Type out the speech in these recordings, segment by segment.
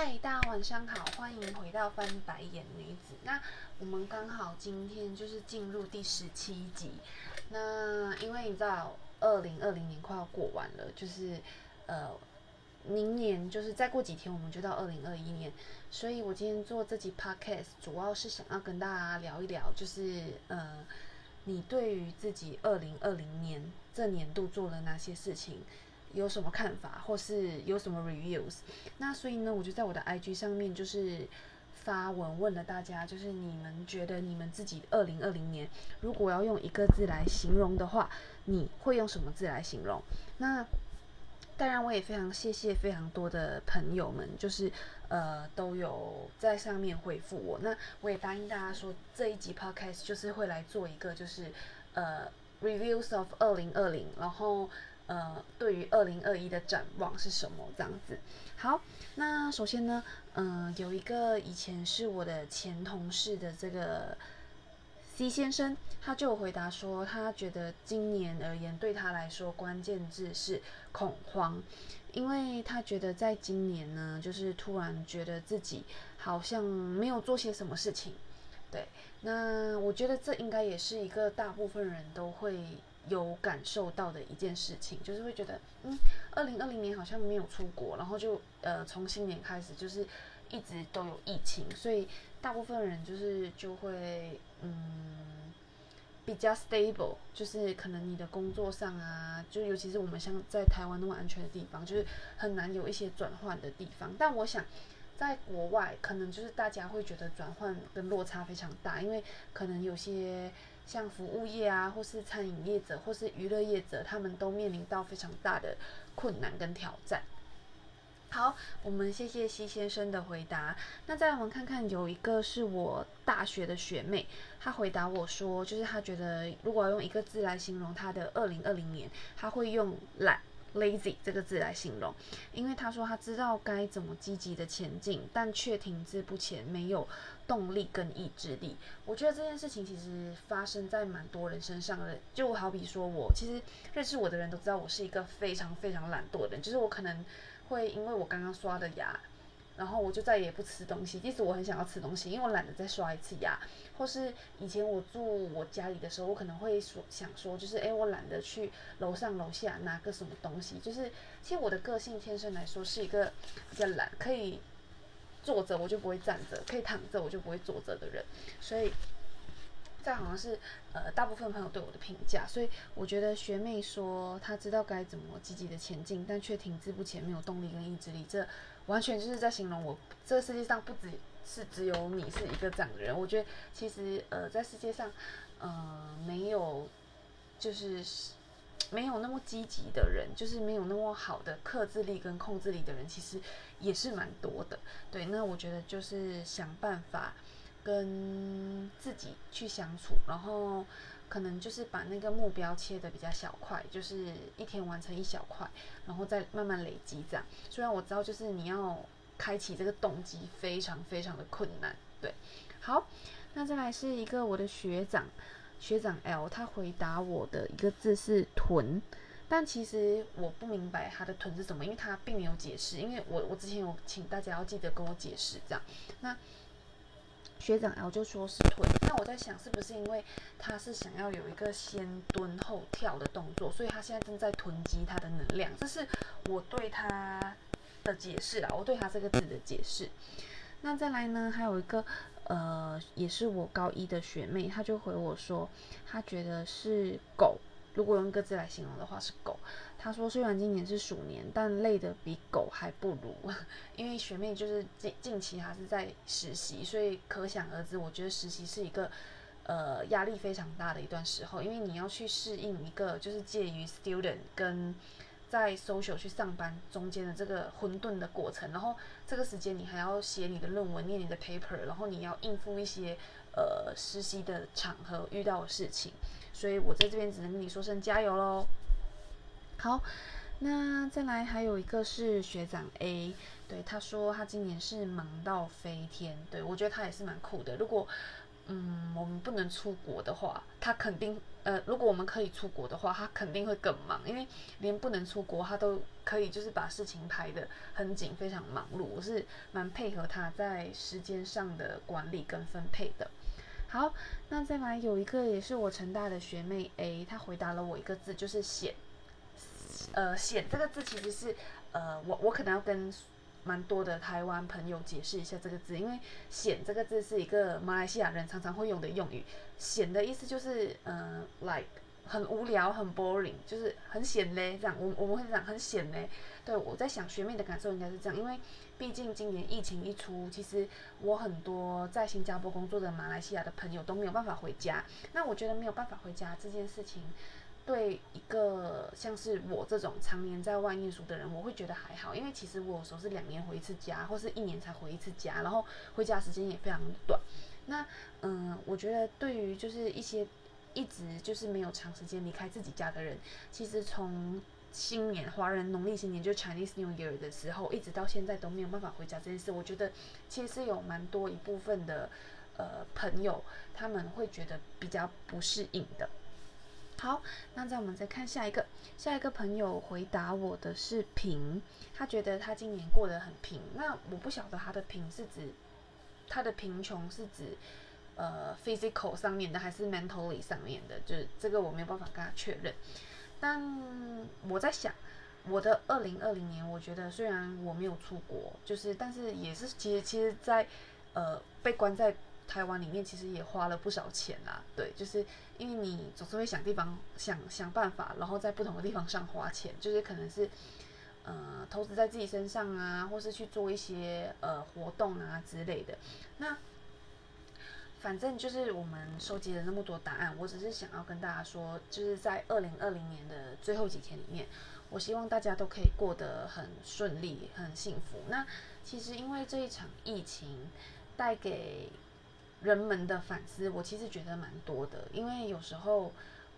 嗨，大家晚上好，欢迎回到翻白眼女子。那我们刚好今天就是进入第十七集。那因为你知道，二零二零年快要过完了，就是呃，明年就是再过几天我们就到二零二一年，所以我今天做这集 podcast 主要是想要跟大家聊一聊，就是呃，你对于自己二零二零年这年度做了哪些事情？有什么看法，或是有什么 reviews？那所以呢，我就在我的 IG 上面就是发文问了大家，就是你们觉得你们自己二零二零年如果要用一个字来形容的话，你会用什么字来形容？那当然，我也非常谢谢非常多的朋友们，就是呃都有在上面回复我。那我也答应大家说，这一集 podcast 就是会来做一个就是呃 reviews of 二零二零，然后。呃，对于二零二一的展望是什么？这样子。好，那首先呢，嗯，有一个以前是我的前同事的这个 C 先生，他就回答说，他觉得今年而言对他来说，关键字是恐慌，因为他觉得在今年呢，就是突然觉得自己好像没有做些什么事情。对，那我觉得这应该也是一个大部分人都会。有感受到的一件事情，就是会觉得，嗯，二零二零年好像没有出国，然后就呃从新年开始就是一直都有疫情，所以大部分人就是就会嗯比较 stable，就是可能你的工作上啊，就尤其是我们像在台湾那么安全的地方，就是很难有一些转换的地方。但我想在国外，可能就是大家会觉得转换跟落差非常大，因为可能有些。像服务业啊，或是餐饮业者，或是娱乐业者，他们都面临到非常大的困难跟挑战。好，我们谢谢西先生的回答。那再我们看看，有一个是我大学的学妹，她回答我说，就是她觉得如果要用一个字来形容她的二零二零年，她会用懒。lazy 这个字来形容，因为她说她知道该怎么积极的前进，但却停滞不前，没有动力跟意志力。我觉得这件事情其实发生在蛮多人身上的，就好比说我，其实认识我的人都知道我是一个非常非常懒惰的人，就是我可能会因为我刚刚刷的牙。然后我就再也不吃东西，即使我很想要吃东西，因为我懒得再刷一次牙。或是以前我住我家里的时候，我可能会说想说，就是哎，我懒得去楼上楼下拿个什么东西。就是其实我的个性天生来说是一个比较懒，可以坐着我就不会站着，可以躺着我就不会坐着的人。所以。这好像是呃大部分朋友对我的评价，所以我觉得学妹说她知道该怎么积极的前进，但却停滞不前，没有动力跟意志力，这完全就是在形容我。这个世界上不只是只有你是一个这样的人，我觉得其实呃在世界上呃没有就是没有那么积极的人，就是没有那么好的克制力跟控制力的人，其实也是蛮多的。对，那我觉得就是想办法。跟自己去相处，然后可能就是把那个目标切的比较小块，就是一天完成一小块，然后再慢慢累积这样。虽然我知道，就是你要开启这个动机非常非常的困难。对，好，那再来是一个我的学长，学长 L，他回答我的一个字是“臀”，但其实我不明白他的“臀”是什么，因为他并没有解释。因为我我之前有请大家要记得跟我解释这样。那学长 L 就说是臀，那我在想是不是因为他是想要有一个先蹲后跳的动作，所以他现在正在囤积他的能量，这是我对他的解释啦，我对他这个字的解释。那再来呢，还有一个呃，也是我高一的学妹，她就回我说，她觉得是狗。如果用一个字来形容的话，是狗。她说，虽然今年是鼠年，但累的比狗还不如。因为学妹就是近近期还是在实习，所以可想而知，我觉得实习是一个呃压力非常大的一段时候，因为你要去适应一个就是介于 student 跟在 social 去上班中间的这个混沌的过程，然后这个时间你还要写你的论文、念你的 paper，然后你要应付一些呃实习的场合遇到的事情。所以我在这边只能跟你说声加油喽。好，那再来还有一个是学长 A，对他说他今年是忙到飞天，对我觉得他也是蛮酷的。如果嗯，我们不能出国的话，他肯定，呃，如果我们可以出国的话，他肯定会更忙，因为连不能出国，他都可以就是把事情排得很紧，非常忙碌。我是蛮配合他在时间上的管理跟分配的。好，那再来有一个也是我成大的学妹 A，她回答了我一个字，就是显。呃，显这个字其实是，呃，我我可能要跟。蛮多的台湾朋友解释一下这个字，因为“闲”这个字是一个马来西亚人常常会用的用语。闲的意思就是，嗯，like 很无聊、很 boring，就是很闲嘞。这样，我我们会讲很闲嘞。对我在想学妹的感受应该是这样，因为毕竟今年疫情一出，其实我很多在新加坡工作的马来西亚的朋友都没有办法回家。那我觉得没有办法回家这件事情。对一个像是我这种常年在外念书的人，我会觉得还好，因为其实我有时候是两年回一次家，或是一年才回一次家，然后回家时间也非常短。那嗯，我觉得对于就是一些一直就是没有长时间离开自己家的人，其实从新年华人农历新年就 Chinese New Year 的时候，一直到现在都没有办法回家这件事，我觉得其实是有蛮多一部分的呃朋友他们会觉得比较不适应的。好，那再我们再看下一个，下一个朋友回答我的是平，他觉得他今年过得很平。那我不晓得他的平是指他的贫穷是指呃 physical 上面的还是 mentally 上面的，就是这个我没有办法跟他确认。但我在想，我的二零二零年，我觉得虽然我没有出国，就是但是也是其实其实在呃被关在。台湾里面其实也花了不少钱啦，对，就是因为你总是会想地方想想办法，然后在不同的地方上花钱，就是可能是呃投资在自己身上啊，或是去做一些呃活动啊之类的。那反正就是我们收集了那么多答案，我只是想要跟大家说，就是在二零二零年的最后几天里面，我希望大家都可以过得很顺利、很幸福。那其实因为这一场疫情带给人们的反思，我其实觉得蛮多的，因为有时候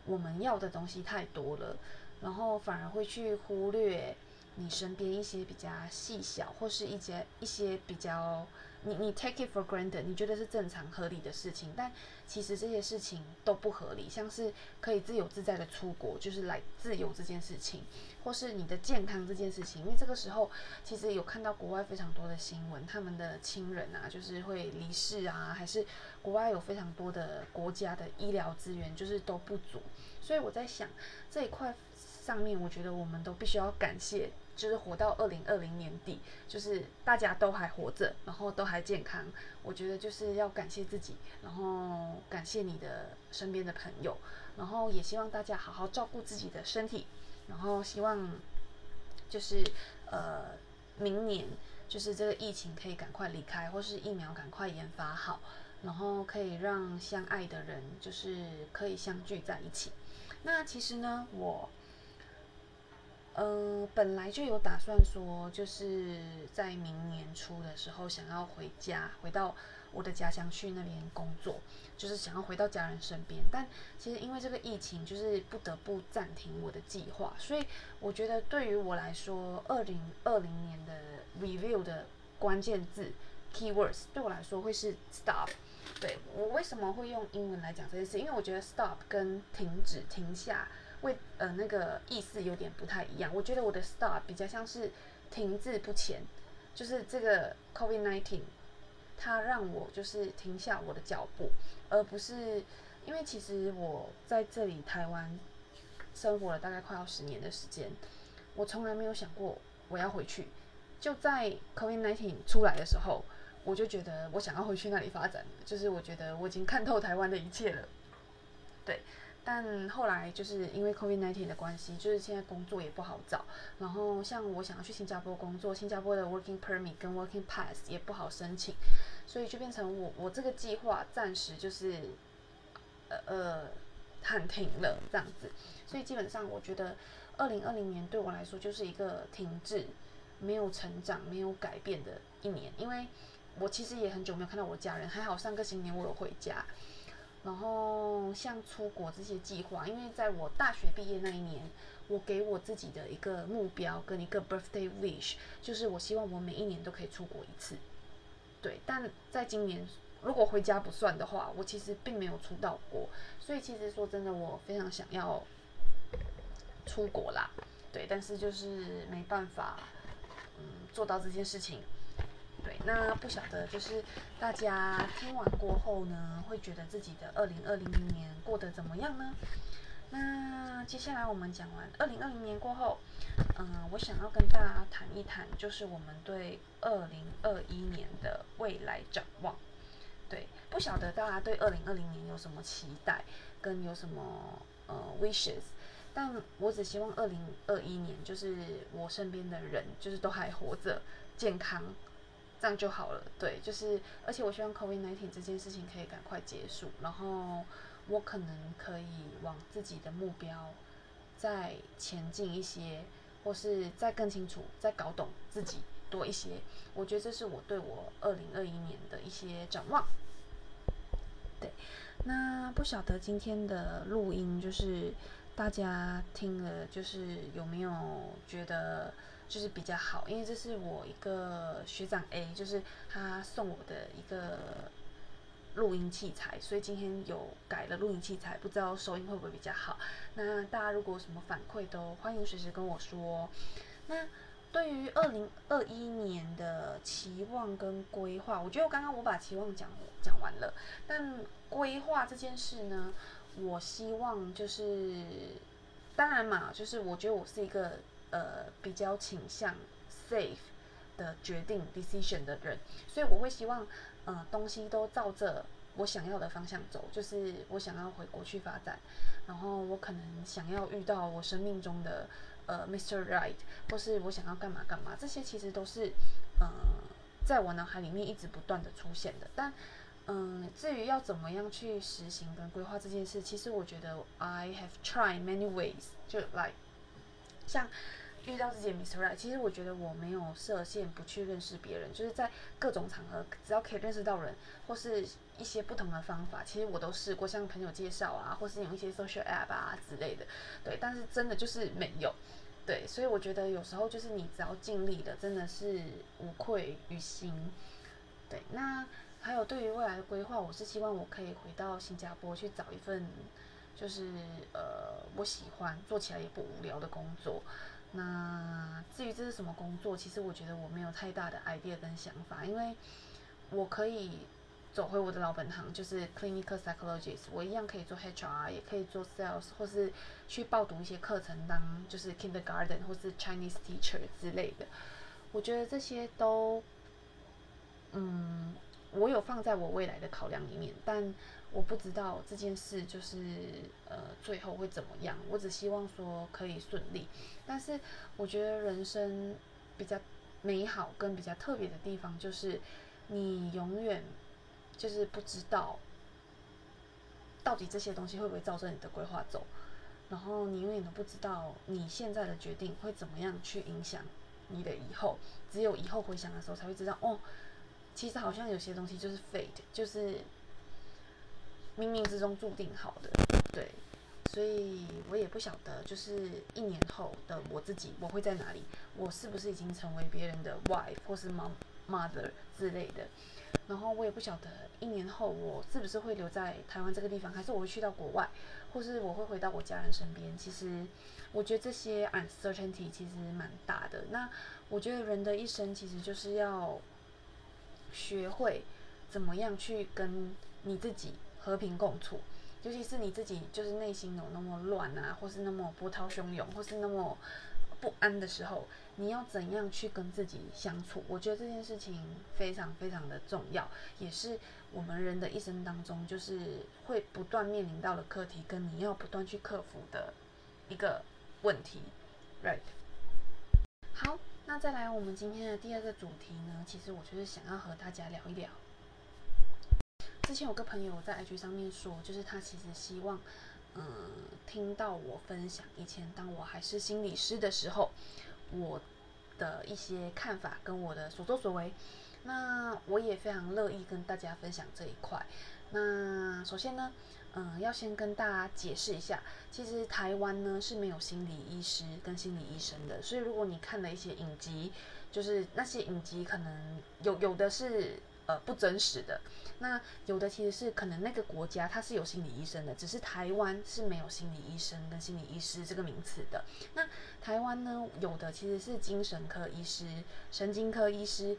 我们要的东西太多了，然后反而会去忽略你身边一些比较细小，或是一些一些比较。你你 take it for granted，你觉得是正常合理的事情，但其实这些事情都不合理。像是可以自由自在的出国，就是来自由这件事情，或是你的健康这件事情。因为这个时候，其实有看到国外非常多的新闻，他们的亲人啊，就是会离世啊，还是国外有非常多的国家的医疗资源就是都不足。所以我在想这一块上面，我觉得我们都必须要感谢。就是活到二零二零年底，就是大家都还活着，然后都还健康。我觉得就是要感谢自己，然后感谢你的身边的朋友，然后也希望大家好好照顾自己的身体，然后希望就是呃明年就是这个疫情可以赶快离开，或是疫苗赶快研发好，然后可以让相爱的人就是可以相聚在一起。那其实呢，我。嗯，本来就有打算说，就是在明年初的时候想要回家，回到我的家乡去那边工作，就是想要回到家人身边。但其实因为这个疫情，就是不得不暂停我的计划。所以我觉得对于我来说，二零二零年的 review 的关键字 keywords 对我来说会是 stop。对我为什么会用英文来讲这件事？因为我觉得 stop 跟停止、停下。为呃那个意思有点不太一样，我觉得我的 stop 比较像是停滞不前，就是这个 COVID nineteen，它让我就是停下我的脚步，而不是因为其实我在这里台湾生活了大概快要十年的时间，我从来没有想过我要回去，就在 COVID nineteen 出来的时候，我就觉得我想要回去那里发展，就是我觉得我已经看透台湾的一切了，对。但后来就是因为 COVID-19 的关系，就是现在工作也不好找。然后像我想要去新加坡工作，新加坡的 Working Permit 跟 Working Pass 也不好申请，所以就变成我我这个计划暂时就是呃呃喊停了这样子。所以基本上我觉得二零二零年对我来说就是一个停滞、没有成长、没有改变的一年。因为我其实也很久没有看到我家人，还好上个新年我有回家。然后像出国这些计划，因为在我大学毕业那一年，我给我自己的一个目标跟一个 birthday wish，就是我希望我每一年都可以出国一次。对，但在今年如果回家不算的话，我其实并没有出到国，所以其实说真的，我非常想要出国啦，对，但是就是没办法，嗯，做到这件事情。对，那不晓得就是大家听完过后呢，会觉得自己的二零二零年过得怎么样呢？那接下来我们讲完二零二零年过后，嗯，我想要跟大家谈一谈，就是我们对二零二一年的未来展望。对，不晓得大家对二零二零年有什么期待，跟有什么呃 wishes，但我只希望二零二一年就是我身边的人就是都还活着，健康。这样就好了，对，就是，而且我希望 COVID-19 这件事情可以赶快结束，然后我可能可以往自己的目标再前进一些，或是再更清楚、再搞懂自己多一些。我觉得这是我对我二零二一年的一些展望。对，那不晓得今天的录音就是大家听了，就是有没有觉得？就是比较好，因为这是我一个学长 A，就是他送我的一个录音器材，所以今天有改了录音器材，不知道收音会不会比较好。那大家如果有什么反馈，都欢迎随时跟我说。那对于二零二一年的期望跟规划，我觉得刚刚我把期望讲讲完了，但规划这件事呢，我希望就是，当然嘛，就是我觉得我是一个。呃，比较倾向 safe 的决定 decision 的人，所以我会希望，呃，东西都照着我想要的方向走，就是我想要回国去发展，然后我可能想要遇到我生命中的呃 Mr. Right，或是我想要干嘛干嘛，这些其实都是，呃，在我脑海里面一直不断的出现的。但，嗯，至于要怎么样去实行跟规划这件事，其实我觉得 I have tried many ways，就 like 像。遇到自己的 Mr. Right，其实我觉得我没有设限，不去认识别人，就是在各种场合，只要可以认识到人，或是一些不同的方法，其实我都试过，像朋友介绍啊，或是用一些 social app 啊之类的，对，但是真的就是没有，对，所以我觉得有时候就是你只要尽力的，真的是无愧于心，对。那还有对于未来的规划，我是希望我可以回到新加坡去找一份，就是呃我喜欢做起来也不无聊的工作。那至于这是什么工作，其实我觉得我没有太大的 idea 跟想法，因为我可以走回我的老本行，就是 clinical psychologist，我一样可以做 HR，也可以做 sales，或是去报读一些课程，当就是 kindergarten 或是 Chinese teacher 之类的。我觉得这些都，嗯，我有放在我未来的考量里面，但。我不知道这件事就是呃最后会怎么样，我只希望说可以顺利。但是我觉得人生比较美好跟比较特别的地方，就是你永远就是不知道到底这些东西会不会照着你的规划走，然后你永远都不知道你现在的决定会怎么样去影响你的以后。只有以后回想的时候才会知道，哦，其实好像有些东西就是 fate，就是。冥冥之中注定好的，对，所以我也不晓得，就是一年后的我自己，我会在哪里？我是不是已经成为别人的 wife 或是 mom mother 之类的？然后我也不晓得，一年后我是不是会留在台湾这个地方，还是我会去到国外，或是我会回到我家人身边？其实，我觉得这些 uncertainty 其实蛮大的。那我觉得人的一生其实就是要学会怎么样去跟你自己。和平共处，尤其是你自己就是内心有那么乱啊，或是那么波涛汹涌，或是那么不安的时候，你要怎样去跟自己相处？我觉得这件事情非常非常的重要，也是我们人的一生当中就是会不断面临到的课题，跟你要不断去克服的一个问题，right？好，那再来我们今天的第二个主题呢，其实我就是想要和大家聊一聊。之前有个朋友在 IG 上面说，就是他其实希望，嗯，听到我分享以前当我还是心理师的时候，我的一些看法跟我的所作所为。那我也非常乐意跟大家分享这一块。那首先呢，嗯，要先跟大家解释一下，其实台湾呢是没有心理医师跟心理医生的，所以如果你看了一些影集，就是那些影集可能有有的是。呃不真实的。那有的其实是可能那个国家它是有心理医生的，只是台湾是没有心理医生跟心理医师这个名词的。那台湾呢，有的其实是精神科医师、神经科医师、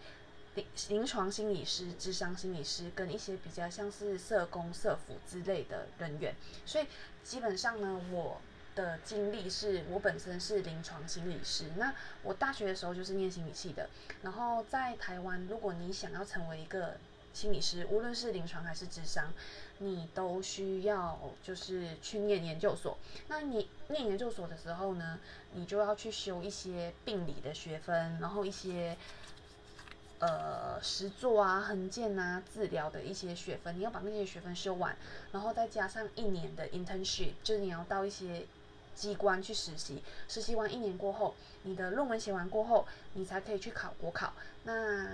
临临床心理师、智商心理师跟一些比较像是社工、社辅之类的人员。所以基本上呢，我的经历是我本身是临床心理师，那我大学的时候就是念心理系的。然后在台湾，如果你想要成为一个心理师，无论是临床还是智商，你都需要就是去念研究所。那你念研究所的时候呢，你就要去修一些病理的学分，然后一些呃实作啊、横件啊、治疗的一些学分，你要把那些学分修完，然后再加上一年的 internship，就是你要到一些机关去实习。实习完一年过后，你的论文写完过后，你才可以去考国考。那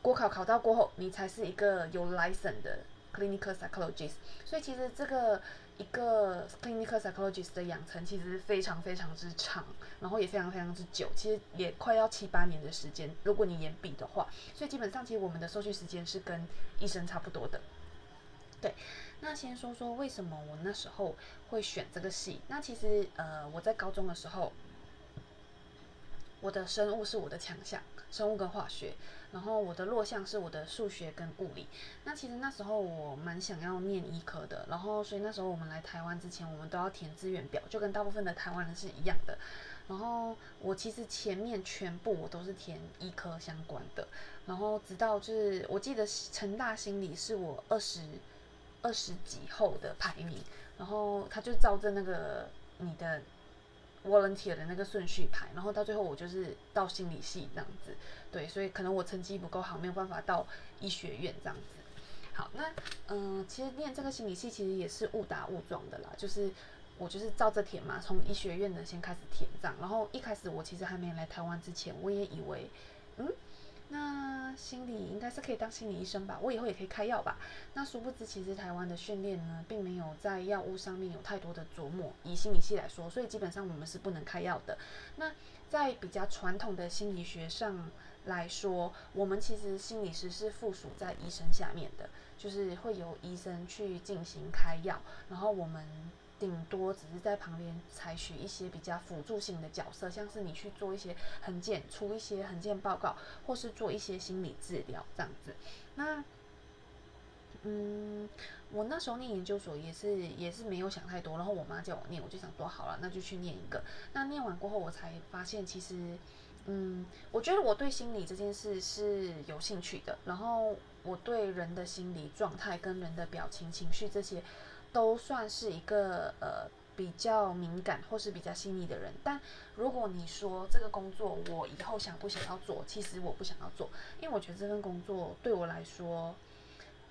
国考考到过后，你才是一个有 license 的 clinical psychologist。所以其实这个一个 clinical psychologist 的养成其实非常非常之长，然后也非常非常之久，其实也快要七八年的时间。如果你延毕的话，所以基本上其实我们的受训时间是跟医生差不多的。对，那先说说为什么我那时候会选这个系。那其实呃我在高中的时候，我的生物是我的强项，生物跟化学。然后我的弱项是我的数学跟物理。那其实那时候我蛮想要念医科的，然后所以那时候我们来台湾之前，我们都要填志愿表，就跟大部分的台湾人是一样的。然后我其实前面全部我都是填医科相关的，然后直到就是我记得成大心理是我二十二十几后的排名，然后他就照着那个你的。volunteer 的那个顺序排，然后到最后我就是到心理系这样子，对，所以可能我成绩不够好，没有办法到医学院这样子。好，那嗯，其实念这个心理系其实也是误打误撞的啦，就是我就是照着填嘛，从医学院的先开始填这样，然后一开始我其实还没来台湾之前，我也以为，嗯。那心理应该是可以当心理医生吧，我以后也可以开药吧。那殊不知，其实台湾的训练呢，并没有在药物上面有太多的琢磨。以心理系来说，所以基本上我们是不能开药的。那在比较传统的心理学上来说，我们其实心理师是附属在医生下面的，就是会由医生去进行开药，然后我们。顶多只是在旁边采取一些比较辅助性的角色，像是你去做一些横件、出一些横件报告，或是做一些心理治疗这样子。那，嗯，我那时候念研究所也是也是没有想太多，然后我妈叫我念，我就想说好了，那就去念一个。那念完过后，我才发现其实，嗯，我觉得我对心理这件事是有兴趣的，然后我对人的心理状态跟人的表情、情绪这些。都算是一个呃比较敏感或是比较细腻的人，但如果你说这个工作我以后想不想要做，其实我不想要做，因为我觉得这份工作对我来说，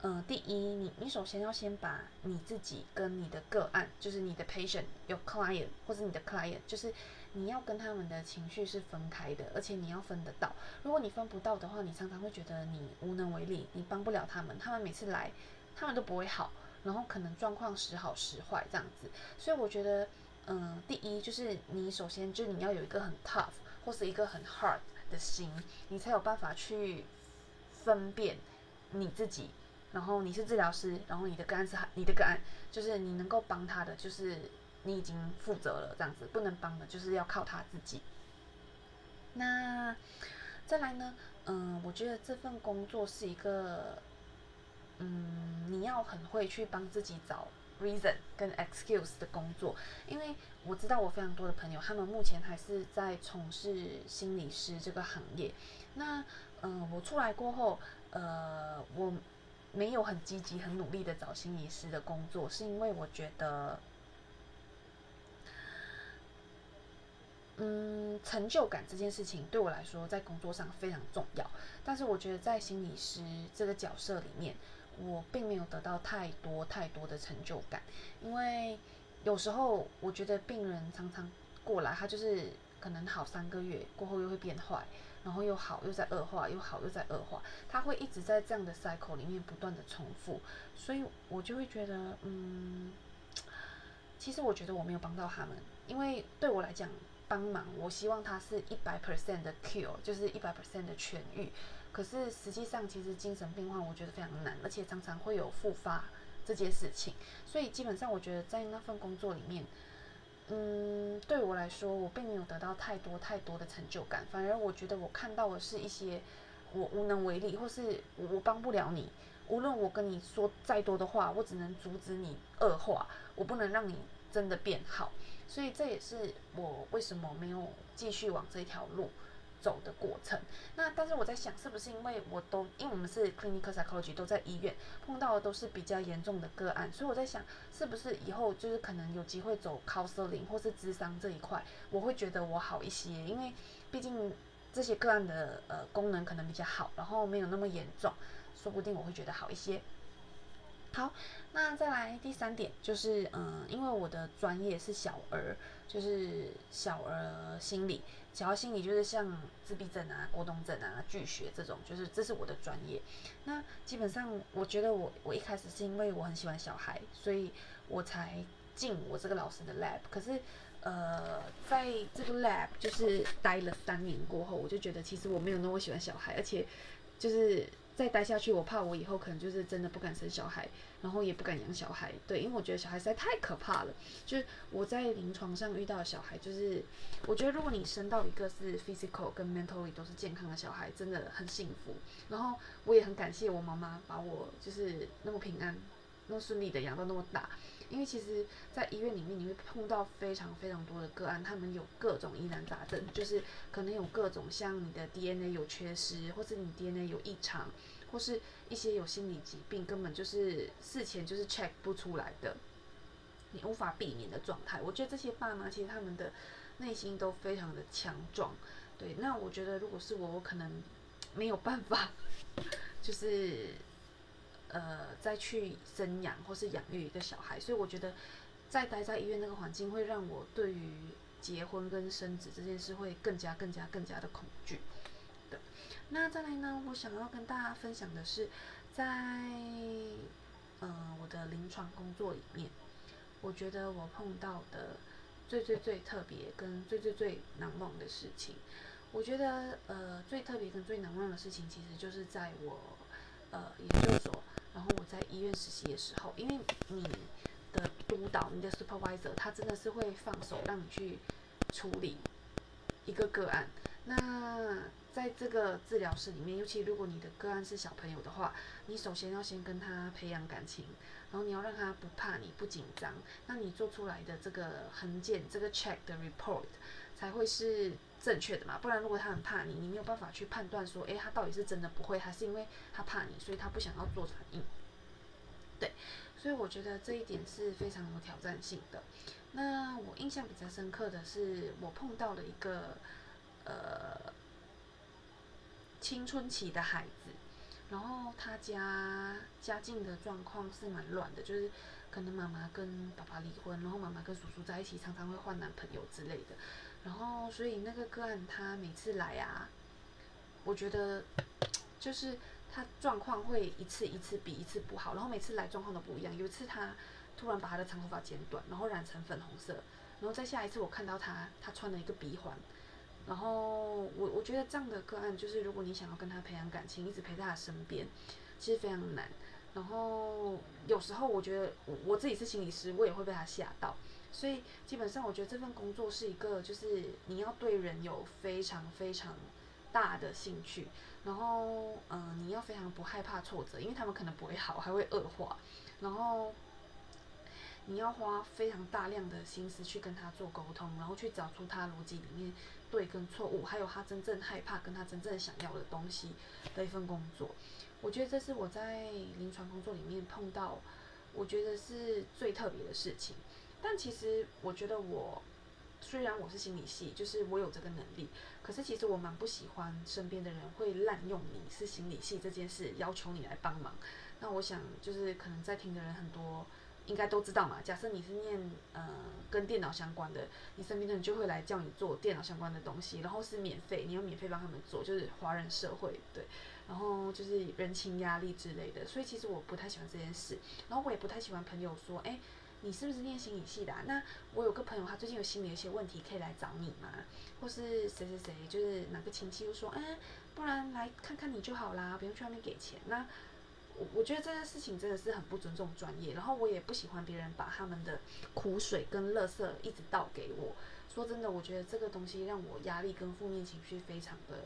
嗯，第一，你你首先要先把你自己跟你的个案，就是你的 patient 有 client 或者你的 client，就是你要跟他们的情绪是分开的，而且你要分得到。如果你分不到的话，你常常会觉得你无能为力，你帮不了他们，他们每次来，他们都不会好。然后可能状况时好时坏这样子，所以我觉得，嗯，第一就是你首先就你要有一个很 tough 或是一个很 hard 的心，你才有办法去分辨你自己。然后你是治疗师，然后你的个案是你的个案，就是你能够帮他的，就是你已经负责了这样子，不能帮的就是要靠他自己。那再来呢，嗯，我觉得这份工作是一个。嗯，你要很会去帮自己找 reason 跟 excuse 的工作，因为我知道我非常多的朋友，他们目前还是在从事心理师这个行业。那，嗯，我出来过后，呃，我没有很积极、很努力的找心理师的工作，是因为我觉得，嗯，成就感这件事情对我来说在工作上非常重要，但是我觉得在心理师这个角色里面。我并没有得到太多太多的成就感，因为有时候我觉得病人常常过来，他就是可能好三个月过后又会变坏，然后又好又在恶化，又好又在恶化，他会一直在这样的 cycle 里面不断的重复，所以我就会觉得，嗯，其实我觉得我没有帮到他们，因为对我来讲帮忙，我希望他是一百 percent 的 cure，就是一百 percent 的痊愈。可是实际上其实精神病患我觉得非常难，而且常常会有复发这件事情，所以基本上我觉得在那份工作里面。嗯，对我来说，我并没有得到太多太多的成就感，反而我觉得我看到的是一些我无能为力，或是我帮不了你。无论我跟你说再多的话，我只能阻止你恶化，我不能让你真的变好。所以这也是我为什么没有继续往这条路。走的过程，那但是我在想，是不是因为我都因为我们是 clinical psychology 都在医院碰到的都是比较严重的个案，所以我在想，是不是以后就是可能有机会走 counseling 或是智商这一块，我会觉得我好一些，因为毕竟这些个案的呃功能可能比较好，然后没有那么严重，说不定我会觉得好一些。好，那再来第三点就是，嗯，因为我的专业是小儿，就是小儿心理。小儿心理就是像自闭症啊、过动症啊、拒学这种，就是这是我的专业。那基本上，我觉得我我一开始是因为我很喜欢小孩，所以我才进我这个老师的 lab。可是，呃，在这个 lab 就是待了三年过后，我就觉得其实我没有那么喜欢小孩，而且就是。再待下去，我怕我以后可能就是真的不敢生小孩，然后也不敢养小孩。对，因为我觉得小孩实在太可怕了。就是我在临床上遇到的小孩，就是我觉得如果你生到一个是 physical 跟 mentally 都是健康的小孩，真的很幸福。然后我也很感谢我妈妈把我就是那么平安、那么顺利的养到那么大。因为其实，在医院里面，你会碰到非常非常多的个案，他们有各种疑难杂症，就是可能有各种像你的 DNA 有缺失，或是你 DNA 有异常，或是一些有心理疾病，根本就是事前就是 check 不出来的，你无法避免的状态。我觉得这些爸妈其实他们的内心都非常的强壮，对。那我觉得如果是我，我可能没有办法，就是。呃，再去生养或是养育一个小孩，所以我觉得，在待在医院那个环境，会让我对于结婚跟生子这件事会更加、更加、更加的恐惧。对，那再来呢，我想要跟大家分享的是，在呃我的临床工作里面，我觉得我碰到的最最最特别跟最最最难忘的事情，我觉得呃最特别跟最难忘的事情，其实就是在我呃研究所。然后我在医院实习的时候，因为你的督导、你的 supervisor，他真的是会放手让你去处理一个个案。那在这个治疗室里面，尤其如果你的个案是小朋友的话，你首先要先跟他培养感情，然后你要让他不怕你、不紧张。那你做出来的这个横件、这个 check 的 report 才会是正确的嘛？不然如果他很怕你，你没有办法去判断说，诶，他到底是真的不会，还是因为他怕你，所以他不想要做反应。对，所以我觉得这一点是非常有挑战性的。那我印象比较深刻的是，我碰到了一个呃青春期的孩子，然后他家家境的状况是蛮乱的，就是可能妈妈跟爸爸离婚，然后妈妈跟叔叔在一起，常常会换男朋友之类的。然后所以那个个案他每次来啊，我觉得就是。他状况会一次一次比一次不好，然后每次来状况都不一样。有一次他突然把他的长头发剪短，然后染成粉红色，然后再下一次我看到他，他穿了一个鼻环。然后我我觉得这样的个案，就是如果你想要跟他培养感情，一直陪在他身边，其实非常难。然后有时候我觉得我自己是心理师，我也会被他吓到。所以基本上我觉得这份工作是一个，就是你要对人有非常非常大的兴趣。然后，嗯，你要非常不害怕挫折，因为他们可能不会好，还会恶化。然后，你要花非常大量的心思去跟他做沟通，然后去找出他逻辑里面对跟错误，还有他真正害怕跟他真正想要的东西的一份工作。我觉得这是我在临床工作里面碰到，我觉得是最特别的事情。但其实我觉得我。虽然我是心理系，就是我有这个能力，可是其实我蛮不喜欢身边的人会滥用你是心理系这件事，要求你来帮忙。那我想就是可能在听的人很多，应该都知道嘛。假设你是念呃跟电脑相关的，你身边的人就会来叫你做电脑相关的东西，然后是免费，你要免费帮他们做，就是华人社会对，然后就是人情压力之类的。所以其实我不太喜欢这件事，然后我也不太喜欢朋友说，哎。你是不是念心理系的？那我有个朋友，他最近有心理一些问题，可以来找你吗？或是谁谁谁，就是哪个亲戚又说，哎，不然来看看你就好啦，不用去外面给钱。那我我觉得这件事情真的是很不尊重专业，然后我也不喜欢别人把他们的苦水跟垃圾一直倒给我。说真的，我觉得这个东西让我压力跟负面情绪非常的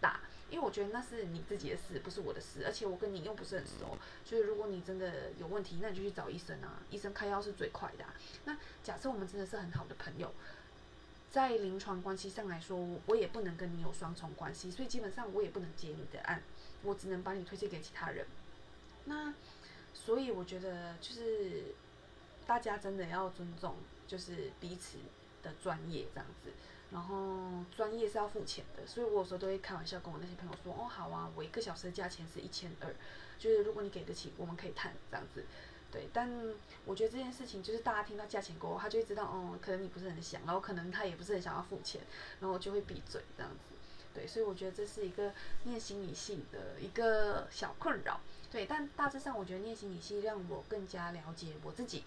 大。因为我觉得那是你自己的事，不是我的事，而且我跟你又不是很熟，所以如果你真的有问题，那你就去找医生啊，医生开药是最快的。那假设我们真的是很好的朋友，在临床关系上来说，我也不能跟你有双重关系，所以基本上我也不能接你的案，我只能把你推荐给其他人。那所以我觉得就是大家真的要尊重，就是彼此的专业这样子。然后专业是要付钱的，所以我有时候都会开玩笑跟我那些朋友说，哦好啊，我一个小时的价钱是一千二，就是如果你给得起，我们可以谈这样子，对。但我觉得这件事情就是大家听到价钱过后，他就会知道，哦，可能你不是很想，然后可能他也不是很想要付钱，然后就会闭嘴这样子，对。所以我觉得这是一个念心理系的一个小困扰，对。但大致上我觉得念心理系让我更加了解我自己，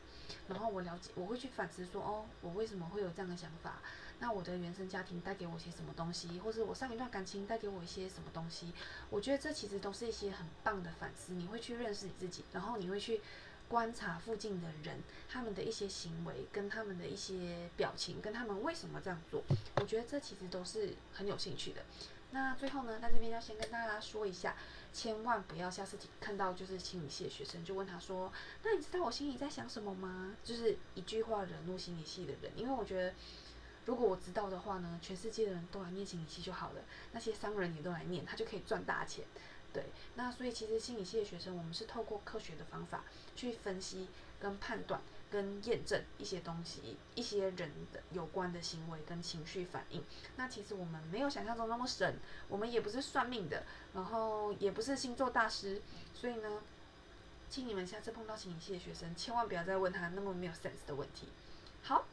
然后我了解，我会去反思说，哦，我为什么会有这样的想法。那我的原生家庭带给我些什么东西，或是我上一段感情带给我一些什么东西？我觉得这其实都是一些很棒的反思。你会去认识你自己，然后你会去观察附近的人，他们的一些行为，跟他们的一些表情，跟他们为什么这样做。我觉得这其实都是很有兴趣的。那最后呢，在这边要先跟大家说一下，千万不要下次看到就是心理系的学生就问他说：“那你知道我心里在想什么吗？”就是一句话惹怒心理系的人，因为我觉得。如果我知道的话呢，全世界的人都来念心理系就好了，那些商人也都来念，他就可以赚大钱。对，那所以其实心理系的学生，我们是透过科学的方法去分析、跟判断、跟验证一些东西，一些人的有关的行为跟情绪反应。那其实我们没有想象中那么神，我们也不是算命的，然后也不是星座大师，所以呢，请你们下次碰到心理系的学生，千万不要再问他那么没有 sense 的问题。好。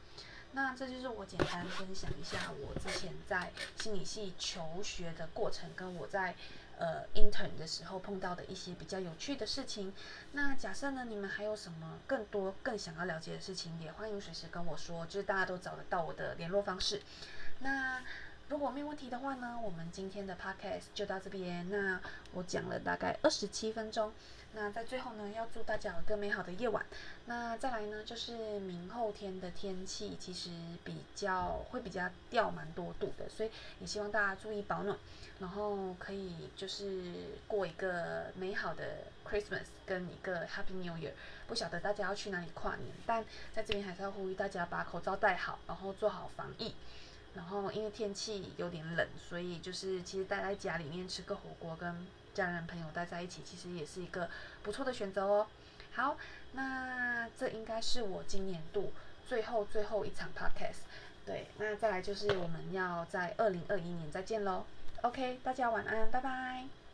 那这就是我简单分享一下我之前在心理系求学的过程，跟我在呃 intern 的时候碰到的一些比较有趣的事情。那假设呢，你们还有什么更多更想要了解的事情，也欢迎随时跟我说，就是大家都找得到我的联络方式。那如果没有问题的话呢，我们今天的 podcast 就到这边。那我讲了大概二十七分钟。那在最后呢，要祝大家有个美好的夜晚。那再来呢，就是明后天的天气其实比较会比较掉蛮多度的，所以也希望大家注意保暖，然后可以就是过一个美好的 Christmas 跟一个 Happy New Year。不晓得大家要去哪里跨年，但在这边还是要呼吁大家把口罩戴好，然后做好防疫。然后因为天气有点冷，所以就是其实待在家里面吃个火锅跟。家人朋友待在一起，其实也是一个不错的选择哦。好，那这应该是我今年度最后最后一场 podcast。对，那再来就是我们要在二零二一年再见喽。OK，大家晚安，拜拜。